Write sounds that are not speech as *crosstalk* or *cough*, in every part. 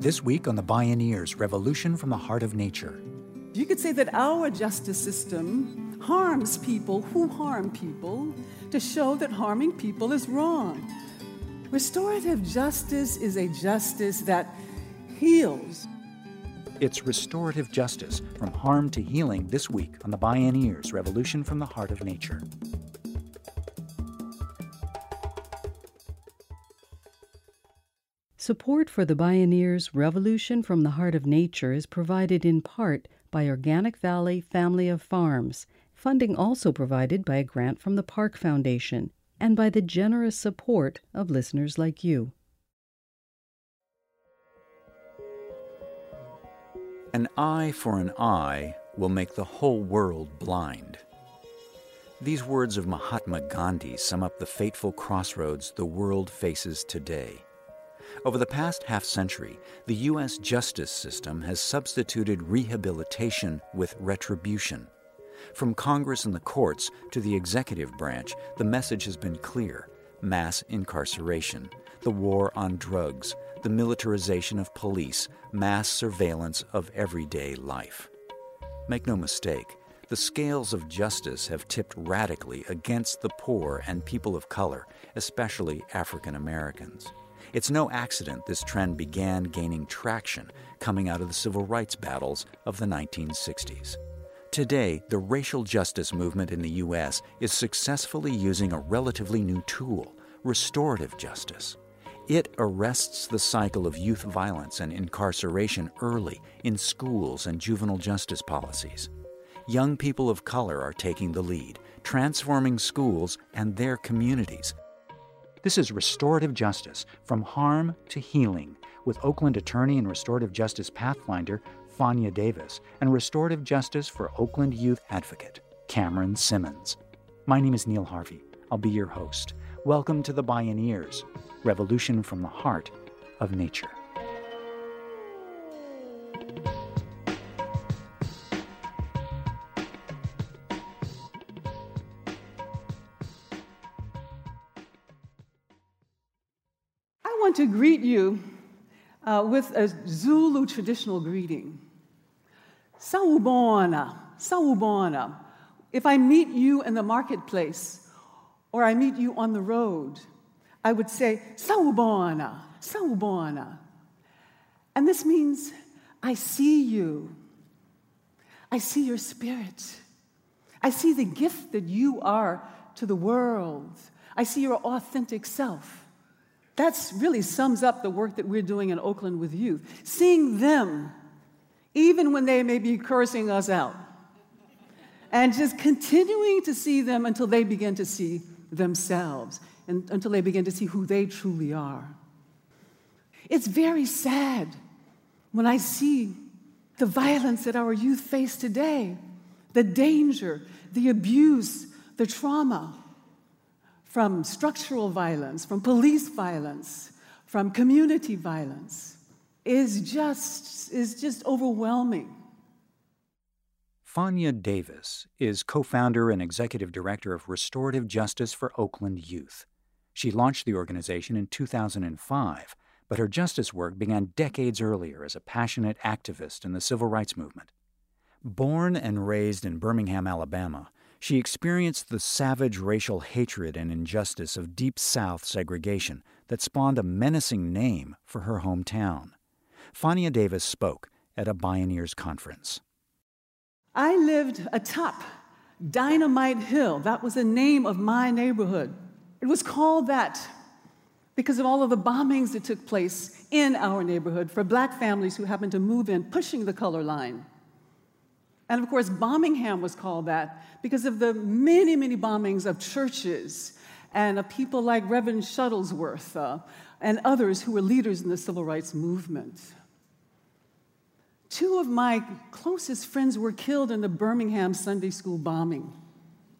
This week on the Bioneers Revolution from the Heart of Nature. You could say that our justice system harms people who harm people to show that harming people is wrong. Restorative justice is a justice that heals. It's restorative justice from harm to healing this week on the Bioneers Revolution from the Heart of Nature. Support for the Bioneers Revolution from the Heart of Nature is provided in part by Organic Valley Family of Farms, funding also provided by a grant from the Park Foundation and by the generous support of listeners like you. An eye for an eye will make the whole world blind. These words of Mahatma Gandhi sum up the fateful crossroads the world faces today. Over the past half century, the U.S. justice system has substituted rehabilitation with retribution. From Congress and the courts to the executive branch, the message has been clear mass incarceration, the war on drugs, the militarization of police, mass surveillance of everyday life. Make no mistake, the scales of justice have tipped radically against the poor and people of color, especially African Americans. It's no accident this trend began gaining traction coming out of the civil rights battles of the 1960s. Today, the racial justice movement in the U.S. is successfully using a relatively new tool restorative justice. It arrests the cycle of youth violence and incarceration early in schools and juvenile justice policies. Young people of color are taking the lead, transforming schools and their communities this is Restorative Justice From Harm to Healing with Oakland attorney and restorative justice pathfinder Fania Davis and restorative justice for Oakland youth advocate Cameron Simmons. My name is Neil Harvey. I'll be your host. Welcome to the Bioneers Revolution from the Heart of Nature. To greet you uh, with a Zulu traditional greeting. Sawubona, sawubona. If I meet you in the marketplace or I meet you on the road, I would say, Sawubona, sawubona. And this means, I see you. I see your spirit. I see the gift that you are to the world. I see your authentic self. That really sums up the work that we're doing in Oakland with youth. Seeing them, even when they may be cursing us out, and just continuing to see them until they begin to see themselves and until they begin to see who they truly are. It's very sad when I see the violence that our youth face today, the danger, the abuse, the trauma from structural violence, from police violence, from community violence is just, is just overwhelming. Fania Davis is co founder and executive director of Restorative Justice for Oakland Youth. She launched the organization in 2005, but her justice work began decades earlier as a passionate activist in the civil rights movement. Born and raised in Birmingham, Alabama, she experienced the savage racial hatred and injustice of Deep South segregation that spawned a menacing name for her hometown. Fania Davis spoke at a Bioneers conference. I lived atop Dynamite Hill. That was the name of my neighborhood. It was called that because of all of the bombings that took place in our neighborhood for black families who happened to move in pushing the color line. And of course, Bombingham was called that because of the many, many bombings of churches and of people like Reverend Shuttlesworth uh, and others who were leaders in the civil rights movement. Two of my closest friends were killed in the Birmingham Sunday school bombing.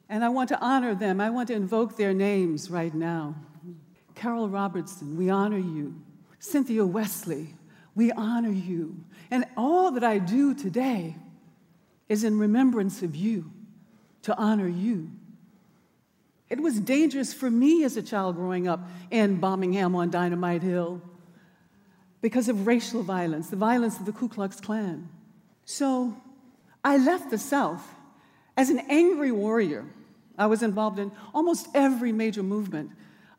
And I want to honor them. I want to invoke their names right now. Carole Robertson, we honor you. Cynthia Wesley, we honor you. And all that I do today is in remembrance of you, to honor you. It was dangerous for me as a child growing up in Bombingham on Dynamite Hill. because of racial violence, the violence of the Ku Klux Klan. So I left the South as an angry warrior. I was involved in almost every major movement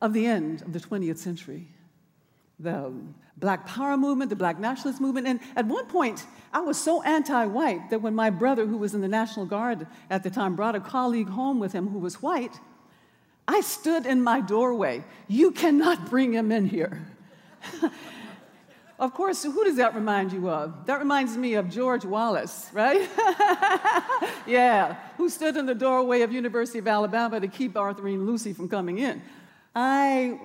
of the end of the 20th century the Black Power movement, the Black Nationalist movement. And at one point, I was so anti white that when my brother, who was in the National Guard at the time, brought a colleague home with him who was white, I stood in my doorway. You cannot bring him in here. *laughs* of course, who does that remind you of? That reminds me of George Wallace, right? *laughs* yeah, who stood in the doorway of University of Alabama to keep Autherine Lucy from coming in. I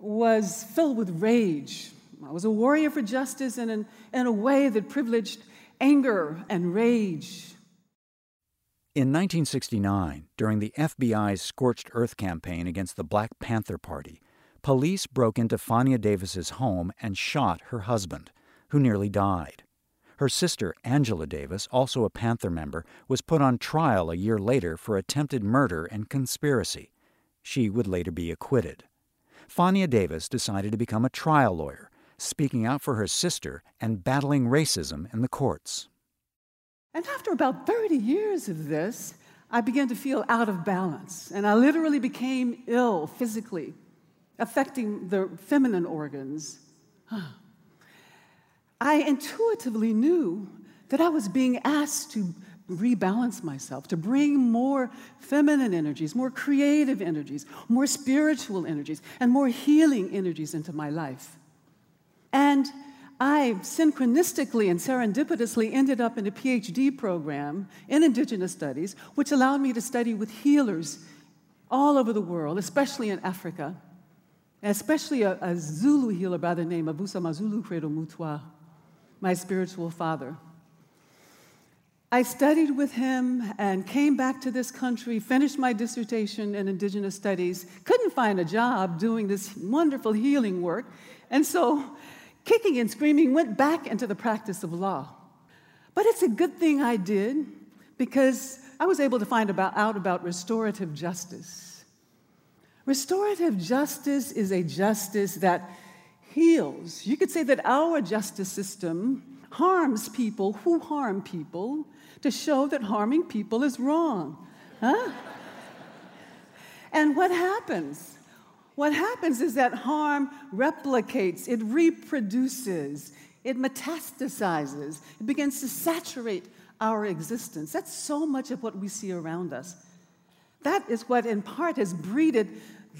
was filled with rage. I was a warrior for justice in, an, in a way that privileged anger and rage. In 1969, during the FBI's Scorched Earth campaign against the Black Panther Party, police broke into Fania Davis's home and shot her husband, who nearly died. Her sister, Angela Davis, also a Panther member, was put on trial a year later for attempted murder and conspiracy. She would later be acquitted. Fania Davis decided to become a trial lawyer, speaking out for her sister and battling racism in the courts. And after about 30 years of this, I began to feel out of balance, and I literally became ill physically, affecting the feminine organs. *gasps* I intuitively knew that I was being asked to rebalance myself, to bring more feminine energies, more creative energies, more spiritual energies, and more healing energies into my life. And I synchronistically and serendipitously ended up in a PhD program in Indigenous Studies, which allowed me to study with healers all over the world, especially in Africa, especially a, a Zulu healer by the name of Vusamazulu Credo Mutwa, my spiritual father. I studied with him and came back to this country, finished my dissertation in Indigenous Studies, couldn't find a job doing this wonderful healing work, and so, kicking and screaming, went back into the practice of law. But it's a good thing I did because I was able to find about, out about restorative justice. Restorative justice is a justice that heals. You could say that our justice system harms people who harm people to show that harming people is wrong. Huh? and what happens? What happens is that harm replicates, it reproduces, it metastasizes, it begins to saturate our existence. That's so much of what we see around us. That is what, in part, has breeded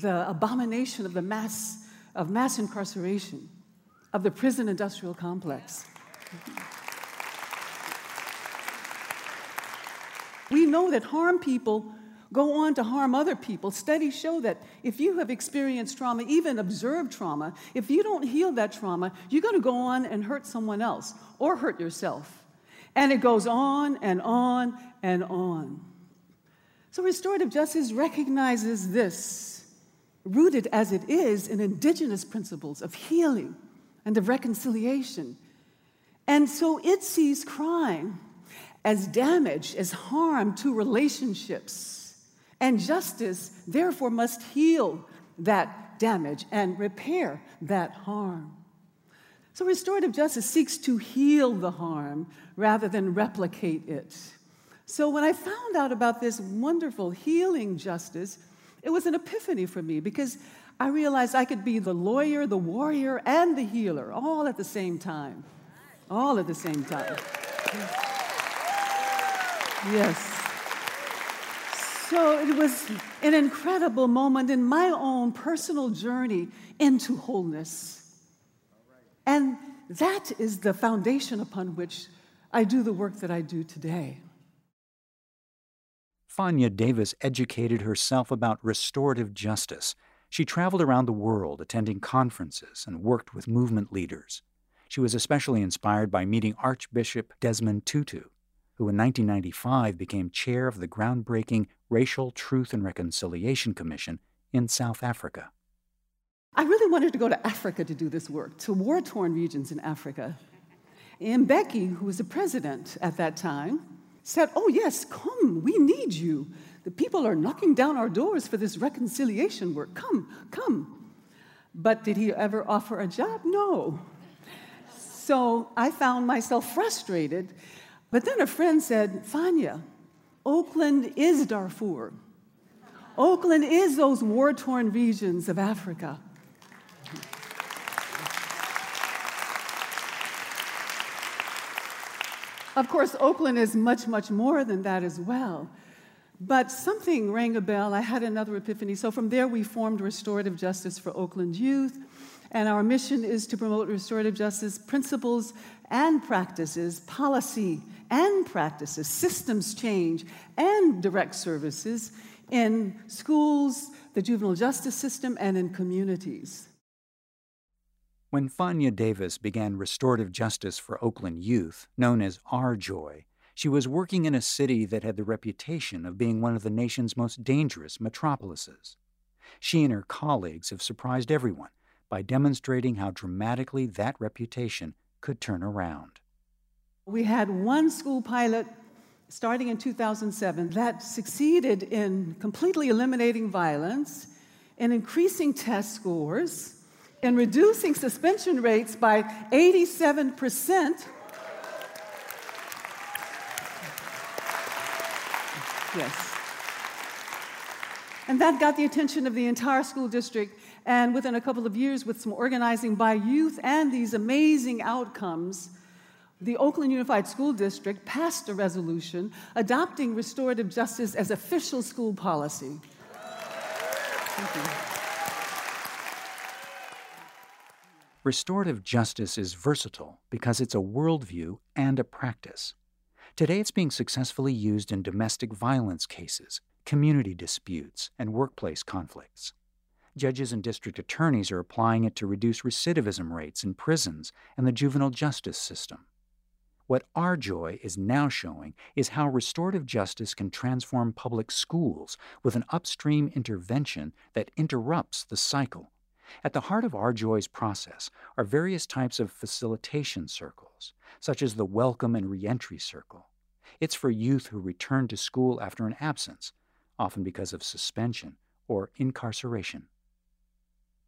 the abomination of the mass of mass incarceration, of the prison industrial complex. We know that harm people go on to harm other people. Studies show that if you have experienced trauma, even observed trauma, if you don't heal that trauma, you're going to go on and hurt someone else or hurt yourself. And it goes on and on and on. So, restorative justice recognizes this, rooted as it is in indigenous principles of healing and of reconciliation. And so it sees crime as damage, as harm to relationships. And justice, therefore, must heal that damage and repair that harm. So, restorative justice seeks to heal the harm rather than replicate it. So, when I found out about this wonderful healing justice, it was an epiphany for me because I realized I could be the lawyer, the warrior, and the healer all at the same time. All at the same time. Yes. So it was an incredible moment in my own personal journey into wholeness. And that is the foundation upon which I do the work that I do today. Fania Davis educated herself about restorative justice. She traveled around the world attending conferences and worked with movement leaders. She was especially inspired by meeting Archbishop Desmond Tutu, who in 1995 became chair of the groundbreaking Racial Truth and Reconciliation Commission in South Africa. I really wanted to go to Africa to do this work, to war torn regions in Africa. And Becky, who was the president at that time, said, Oh, yes, come, we need you. The people are knocking down our doors for this reconciliation work. Come, come. But did he ever offer a job? No. So I found myself frustrated. But then a friend said, Fania, Oakland is Darfur. Oakland is those war torn regions of Africa. Of course, Oakland is much, much more than that as well. But something rang a bell. I had another epiphany. So from there, we formed Restorative Justice for Oakland Youth. And our mission is to promote restorative justice principles and practices, policy and practices, systems change, and direct services in schools, the juvenile justice system, and in communities. When Fania Davis began restorative justice for Oakland youth, known as R-JOY, she was working in a city that had the reputation of being one of the nation's most dangerous metropolises. She and her colleagues have surprised everyone by demonstrating how dramatically that reputation could turn around. We had one school pilot starting in 2007 that succeeded in completely eliminating violence, in increasing test scores, and reducing suspension rates by 87%. Yes. And that got the attention of the entire school district. And within a couple of years, with some organizing by youth and these amazing outcomes, the Oakland Unified School District passed a resolution adopting restorative justice as official school policy. Restorative justice is versatile because it's a worldview and a practice. Today, it's being successfully used in domestic violence cases, community disputes, and workplace conflicts. Judges and district attorneys are applying it to reduce recidivism rates in prisons and the juvenile justice system. What R-JOY is now showing is how restorative justice can transform public schools with an upstream intervention that interrupts the cycle. At the heart of R-JOY's process are various types of facilitation circles, such as the Welcome and Reentry Circle. It's for youth who return to school after an absence, often because of suspension or incarceration.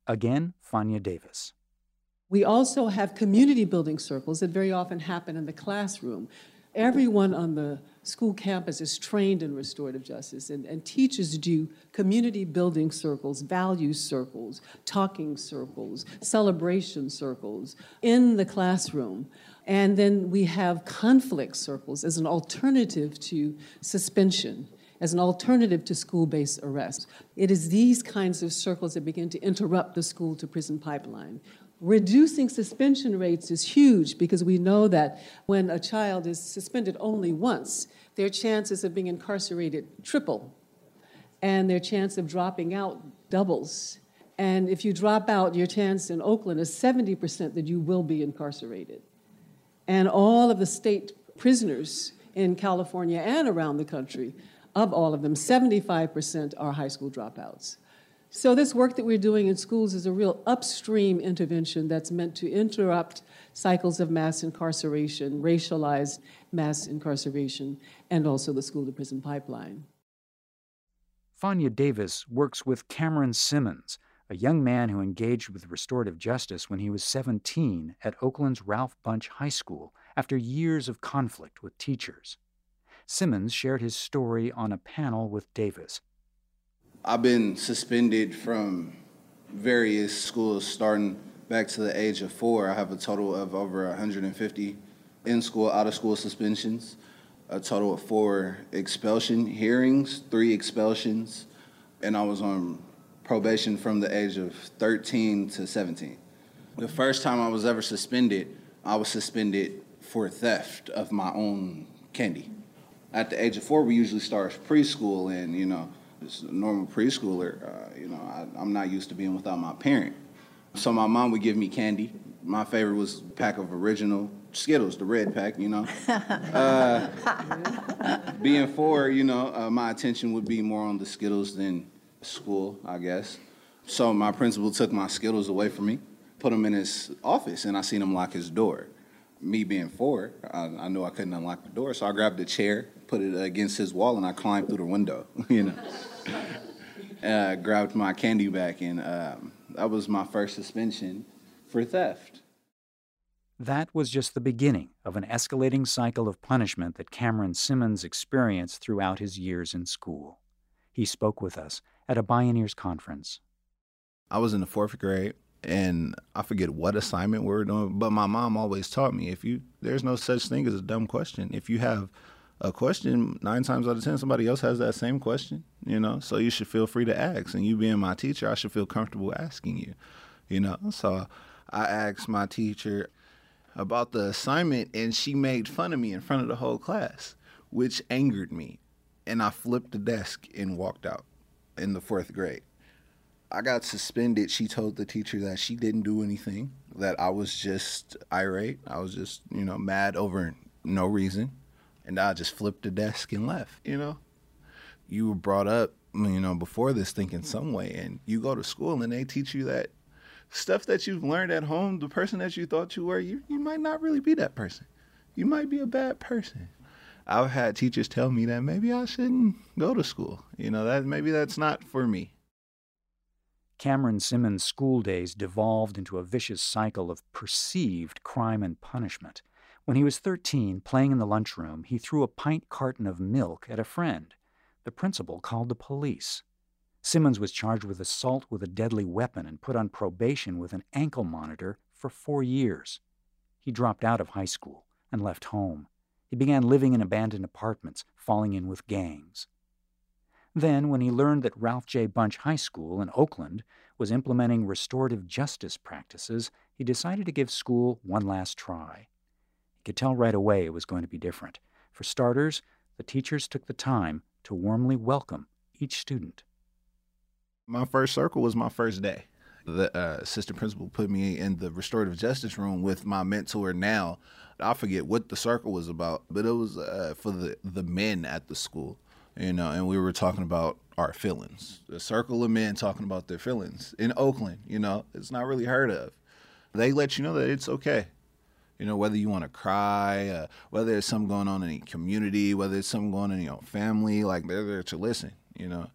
Again, Fania Davis. We also have community building circles that very often happen in the classroom. Everyone on the school campus is trained in restorative justice, and, and teachers do community building circles, value circles, talking circles, celebration circles in the classroom. And then we have conflict circles as an alternative to suspension as an alternative to school based arrest. It is these kinds of circles that begin to interrupt the school to prison pipeline. Reducing suspension rates is huge because we know that when a child is suspended only once, their chances of being incarcerated triple, and their chance of dropping out doubles. And if you drop out, your chance in Oakland is 70% that you will be incarcerated. And all of the state prisoners in California and around the country, of all of them, 75% are high school dropouts. So, this work that we're doing in schools is a real upstream intervention that's meant to interrupt cycles of mass incarceration, racialized mass incarceration, and also the school to prison pipeline. Fania Davis works with Cameron Simmons, a young man who engaged with restorative justice when he was 17 at Oakland's Ralph Bunche High School after years of conflict with teachers. Simmons shared his story on a panel with Davis I've been suspended from various schools starting back to the age of four. I have a total of over 150 in school, out of school suspensions, a total of four expulsion hearings, three expulsions, and I was on probation from the age of 13 to 17. The first time I was ever suspended, I was suspended for theft of my own candy. At the age of four, we usually start preschool, and you know, as a normal preschooler, uh, you know, I, am not used to being without my parent. So my mom would give me candy. My favorite was a pack of original Skittles, the red pack, you know. *laughs* Uh, being four, you know, uh, my attention would be more on the Skittles than school, I guess. So my principal took my Skittles away from me, put them in his office, and I seen him lock his door. Me being four, I, I knew I couldn't unlock the door, so I grabbed a chair, put it against his wall, and I climbed through the window, *laughs* you know *laughs* uh, grabbed my candy back, and um, that was my first suspension for theft. That was just the beginning of an escalating cycle of punishment that Cameron Simmons experienced throughout his years in school. He spoke with us at a Bioneers conference. I was in the fourth grade and I forget what assignment we were doing, but my mom always taught me if you there's no such thing as a dumb question. If you have a question, nine times out of ten, somebody else has that same question, you know. So you should feel free to ask. And you being my teacher, I should feel comfortable asking you, you know. So I asked my teacher about the assignment, and she made fun of me in front of the whole class, which angered me. And I flipped the desk and walked out in the fourth grade. I got suspended. She told the teacher that she didn't do anything, that I was just irate. I was just, you know, mad over no reason. And I just flipped the desk and left, you know. You were brought up, you know, before this thinking some way, and you go to school and they teach you that stuff that you've learned at home, the person that you thought you were, you, you might not really be that person. You might be a bad person. I've had teachers tell me that maybe I shouldn't go to school. You know, that maybe that's not for me. Cameron Simmons' school days devolved into a vicious cycle of perceived crime and punishment. When he was 13, playing in the lunchroom, he threw a pint carton of milk at a friend. The principal called the police. Simmons was charged with assault with a deadly weapon and put on probation with an ankle monitor for four years. He dropped out of high school and left home. He began living in abandoned apartments, falling in with gangs. Then, when he learned that Ralph J. Bunche High School in Oakland was implementing restorative justice practices, he decided to give school one last try. He could tell right away it was going to be different. For starters, the teachers took the time to warmly welcome each student. My first circle was my first day. The uh, assistant principal put me in the restorative justice room with my mentor now. I forget what the circle was about, but it was uh, for the, the men at the school you know, and we were talking about our feelings. A circle of men talking about their feelings in Oakland, you know, it's not really heard of. They let you know that it's okay. You know, whether you want to cry, uh, whether there's something going on in your community, whether it's something going on in your family, like they're there to listen, you know,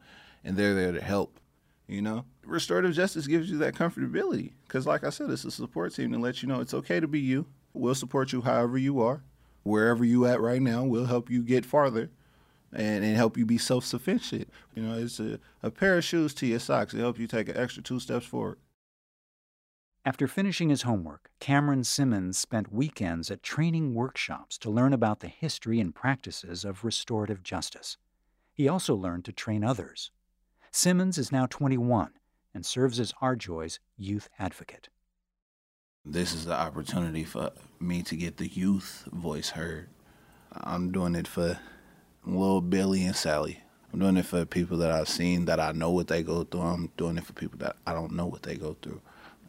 and they're there to help, you know. Restorative justice gives you that comfortability because, like I said, it's a support team to let you know it's okay to be you. We'll support you however you are, wherever you at right now. We'll help you get farther and, and help you be self sufficient. You know, it's a, a pair of shoes to your socks It help you take an extra two steps forward. After finishing his homework, Cameron Simmons spent weekends at training workshops to learn about the history and practices of restorative justice. He also learned to train others. Simmons is now 21 and serves as R-JOY's youth advocate. This is the opportunity for me to get the youth voice heard. I'm doing it for little Billy and Sally. I'm doing it for people that I've seen that I know what they go through. I'm doing it for people that I don't know what they go through.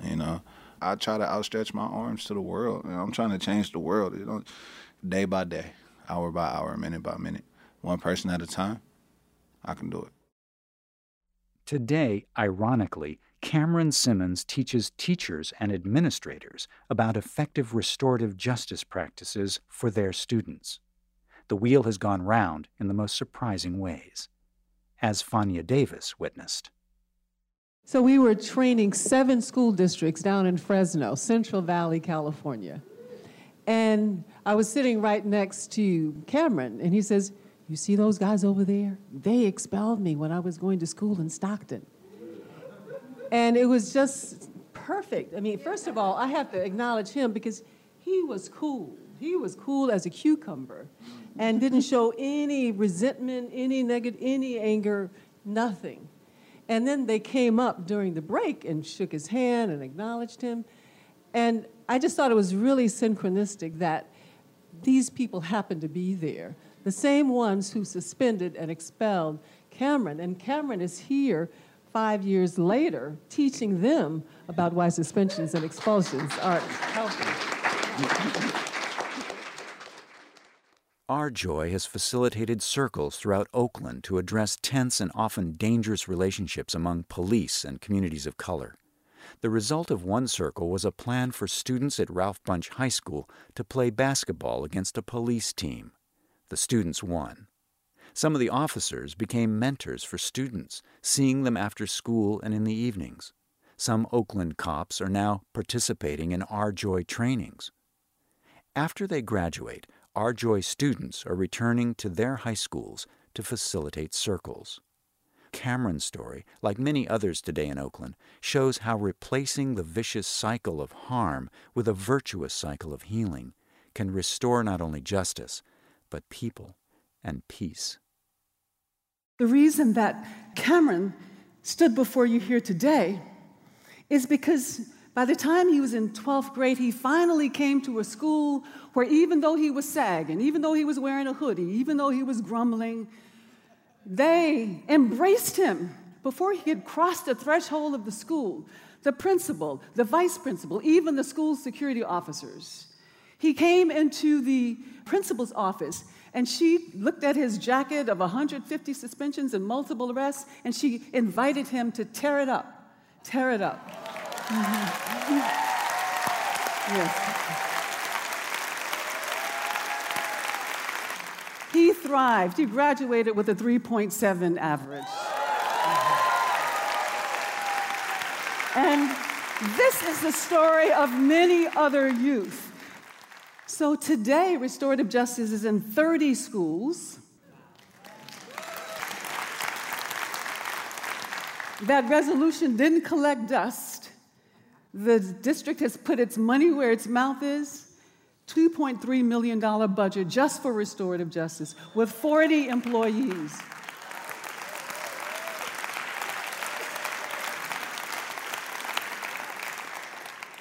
You know, I try to outstretch my arms to the world. You know, I'm trying to change the world. You know, day by day, hour by hour, minute by minute, one person at a time. I can do it. Today, ironically, Cameron Simmons teaches teachers and administrators about effective restorative justice practices for their students the wheel has gone round in the most surprising ways, as Fania Davis witnessed. So we were training seven school districts down in Fresno, Central Valley, California. And I was sitting right next to Cameron, and he says, You see those guys over there? They expelled me when I was going to school in Stockton. And it was just perfect. I mean, first of all, I have to acknowledge him because he was cool. He was cool as a cucumber and didn't show any resentment, any negative, any anger, nothing. And then they came up during the break and shook his hand and acknowledged him. And I just thought it was really synchronistic that these people happened to be there. The same ones who suspended and expelled Cameron. And Cameron is here five years later teaching them about why suspensions and expulsions aren't healthy. joy has facilitated circles throughout Oakland to address tense and often dangerous relationships among police and communities of color. The result of one circle was a plan for students at Ralph Bunche High School to play basketball against a police team. The students won. Some of the officers became mentors for students, seeing them after school and in the evenings. Some Oakland cops are now participating in R-JOY trainings. After they graduate, R-JOY students are returning to their high schools to facilitate circles. Cameron's story, like many others today in Oakland, shows how replacing the vicious cycle of harm with a virtuous cycle of healing can restore not only justice, but people and peace. The reason that Cameron stood before you here today is because by the time he was in 12th grade, he finally came to a school where even though he was sagging, even though he was wearing a hoodie, even though he was grumbling, they embraced him before he had crossed the threshold of the school. The principal, the vice principal, even the school security officers. He came into the principal's office and she looked at his jacket of 150 suspensions and multiple arrests and she invited him to tear it up. Tear it up. Yes. He thrived. He graduated with a 3.7 average. And this is the story of many other youth. So today, restorative justice is in 30 schools. That resolution didn't collect dust. The district has put its money where its mouth is. $2.3 million budget just for restorative justice with 40 employees.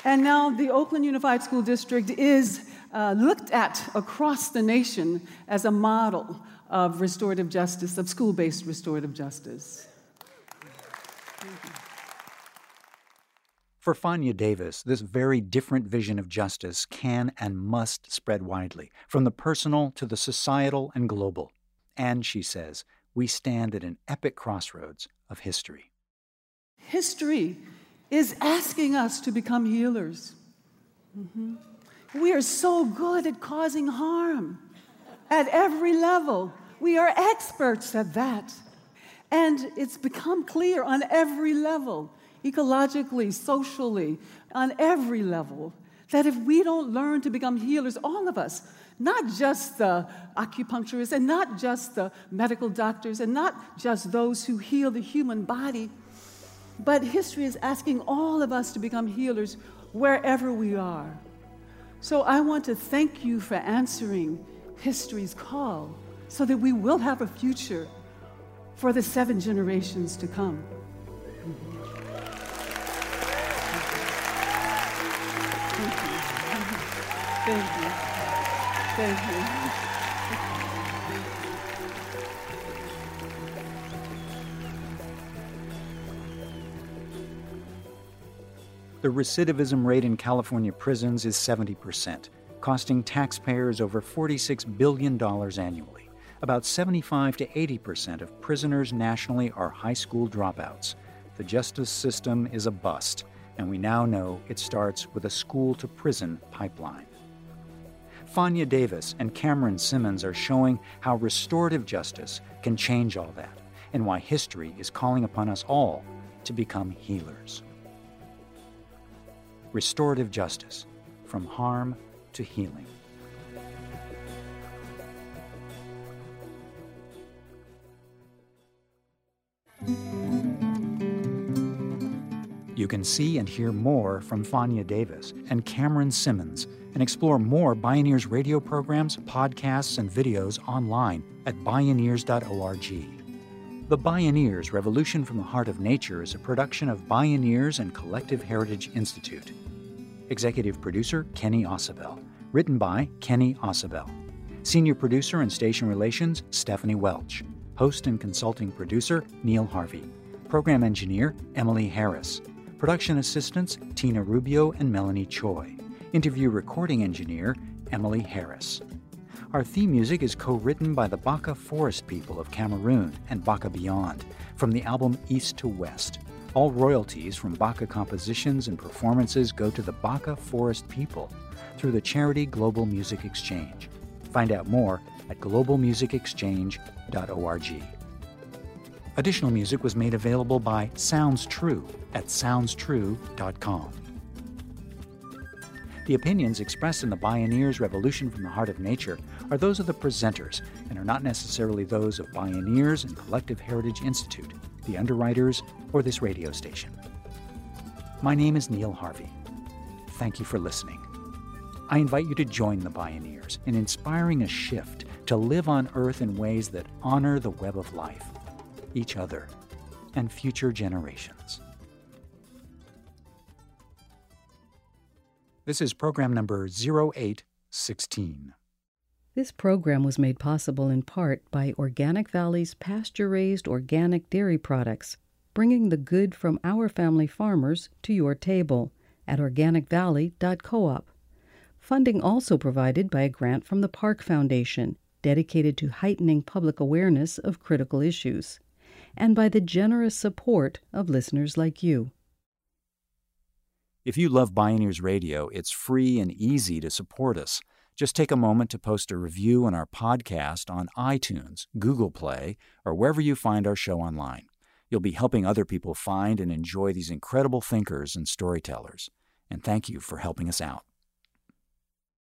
And now the Oakland Unified School District is uh, looked at across the nation as a model of restorative justice, of school based restorative justice. For Fania Davis, this very different vision of justice can and must spread widely, from the personal to the societal and global. And, she says, we stand at an epic crossroads of history. History is asking us to become healers. Mm-hmm. We are so good at causing harm at every level. We are experts at that. And it's become clear on every level ecologically, socially, on every level. That if we don't learn to become healers, all of us, not just the acupuncturists and not just the medical doctors and not just those who heal the human body, but history is asking all of us to become healers wherever we are. So I want to thank you for answering history's call so that we will have a future for the seven generations to come. Thank you. Thank you. The recidivism rate in California prisons is 70%, costing taxpayers over $46 billion annually. About 75 to 80% of prisoners nationally are high school dropouts. The justice system is a bust, and we now know it starts with a school to prison pipeline. Fania Davis and Cameron Simmons are showing how restorative justice can change all that and why history is calling upon us all to become healers. Restorative justice from harm to healing. You can see and hear more from Fania Davis and Cameron Simmons and explore more Bioneers radio programs, podcasts, and videos online at Bioneers.org. The Bioneers Revolution from the Heart of Nature is a production of Bioneers and Collective Heritage Institute. Executive producer Kenny Ausubel. Written by Kenny Ausubel. Senior producer and station relations Stephanie Welch. Host and consulting producer Neil Harvey. Program engineer Emily Harris. Production assistants Tina Rubio and Melanie Choi. Interview recording engineer Emily Harris. Our theme music is co written by the Baka Forest people of Cameroon and Baka Beyond from the album East to West. All royalties from Baka compositions and performances go to the Baka Forest people through the charity Global Music Exchange. Find out more at globalmusicexchange.org. Additional music was made available by Sounds True at soundstrue.com. The opinions expressed in the Bioneers Revolution from the Heart of Nature are those of the presenters and are not necessarily those of Bioneers and Collective Heritage Institute, the underwriters, or this radio station. My name is Neil Harvey. Thank you for listening. I invite you to join the Bioneers in inspiring a shift to live on Earth in ways that honor the web of life, each other, and future generations. This is program number 0816. This program was made possible in part by Organic Valley's pasture raised organic dairy products, bringing the good from our family farmers to your table at organicvalley.coop. Funding also provided by a grant from the Park Foundation, dedicated to heightening public awareness of critical issues, and by the generous support of listeners like you. If you love Bioneers Radio, it's free and easy to support us. Just take a moment to post a review on our podcast on iTunes, Google Play, or wherever you find our show online. You'll be helping other people find and enjoy these incredible thinkers and storytellers. And thank you for helping us out.